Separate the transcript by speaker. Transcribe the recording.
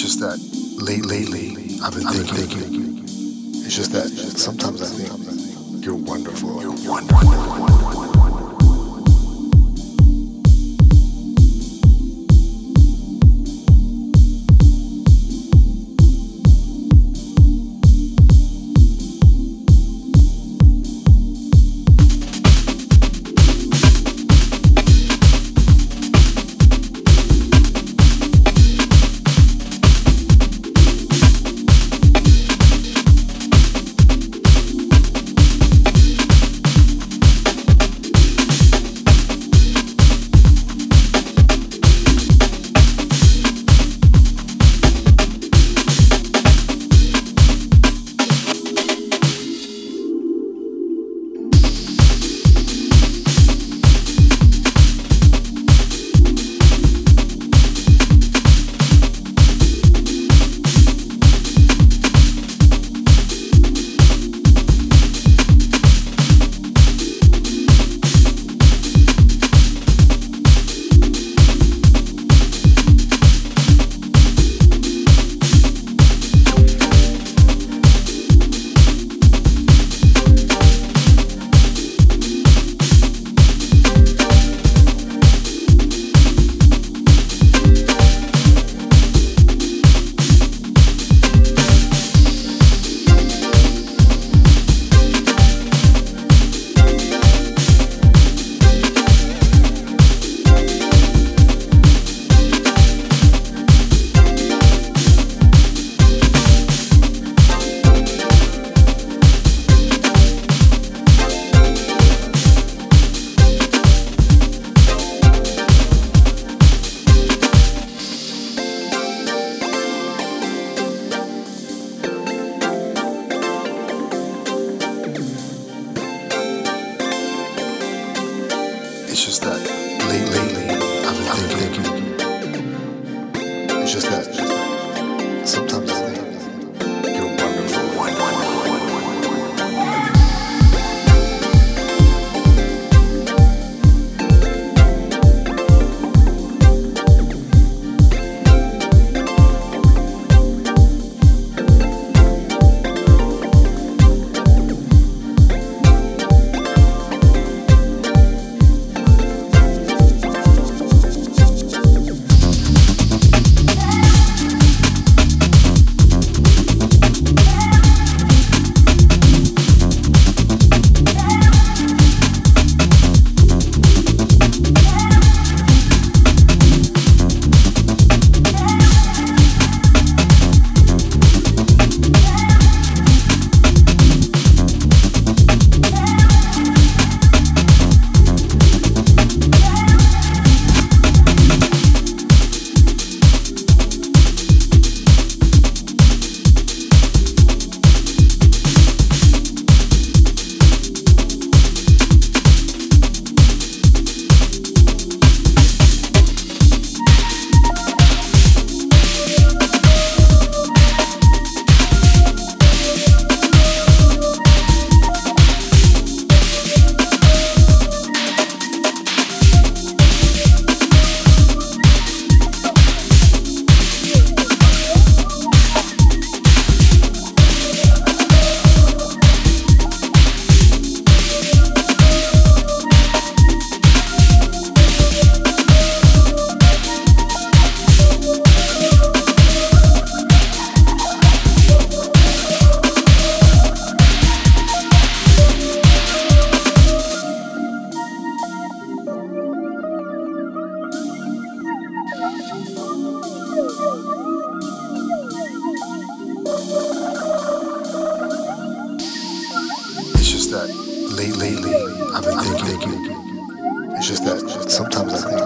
Speaker 1: It's just that late, lately, I've been thinking. It's just that sometimes I think you're wonderful. You're wonderful. That late, lately, I've been thinking. It's just that just that sometimes I think.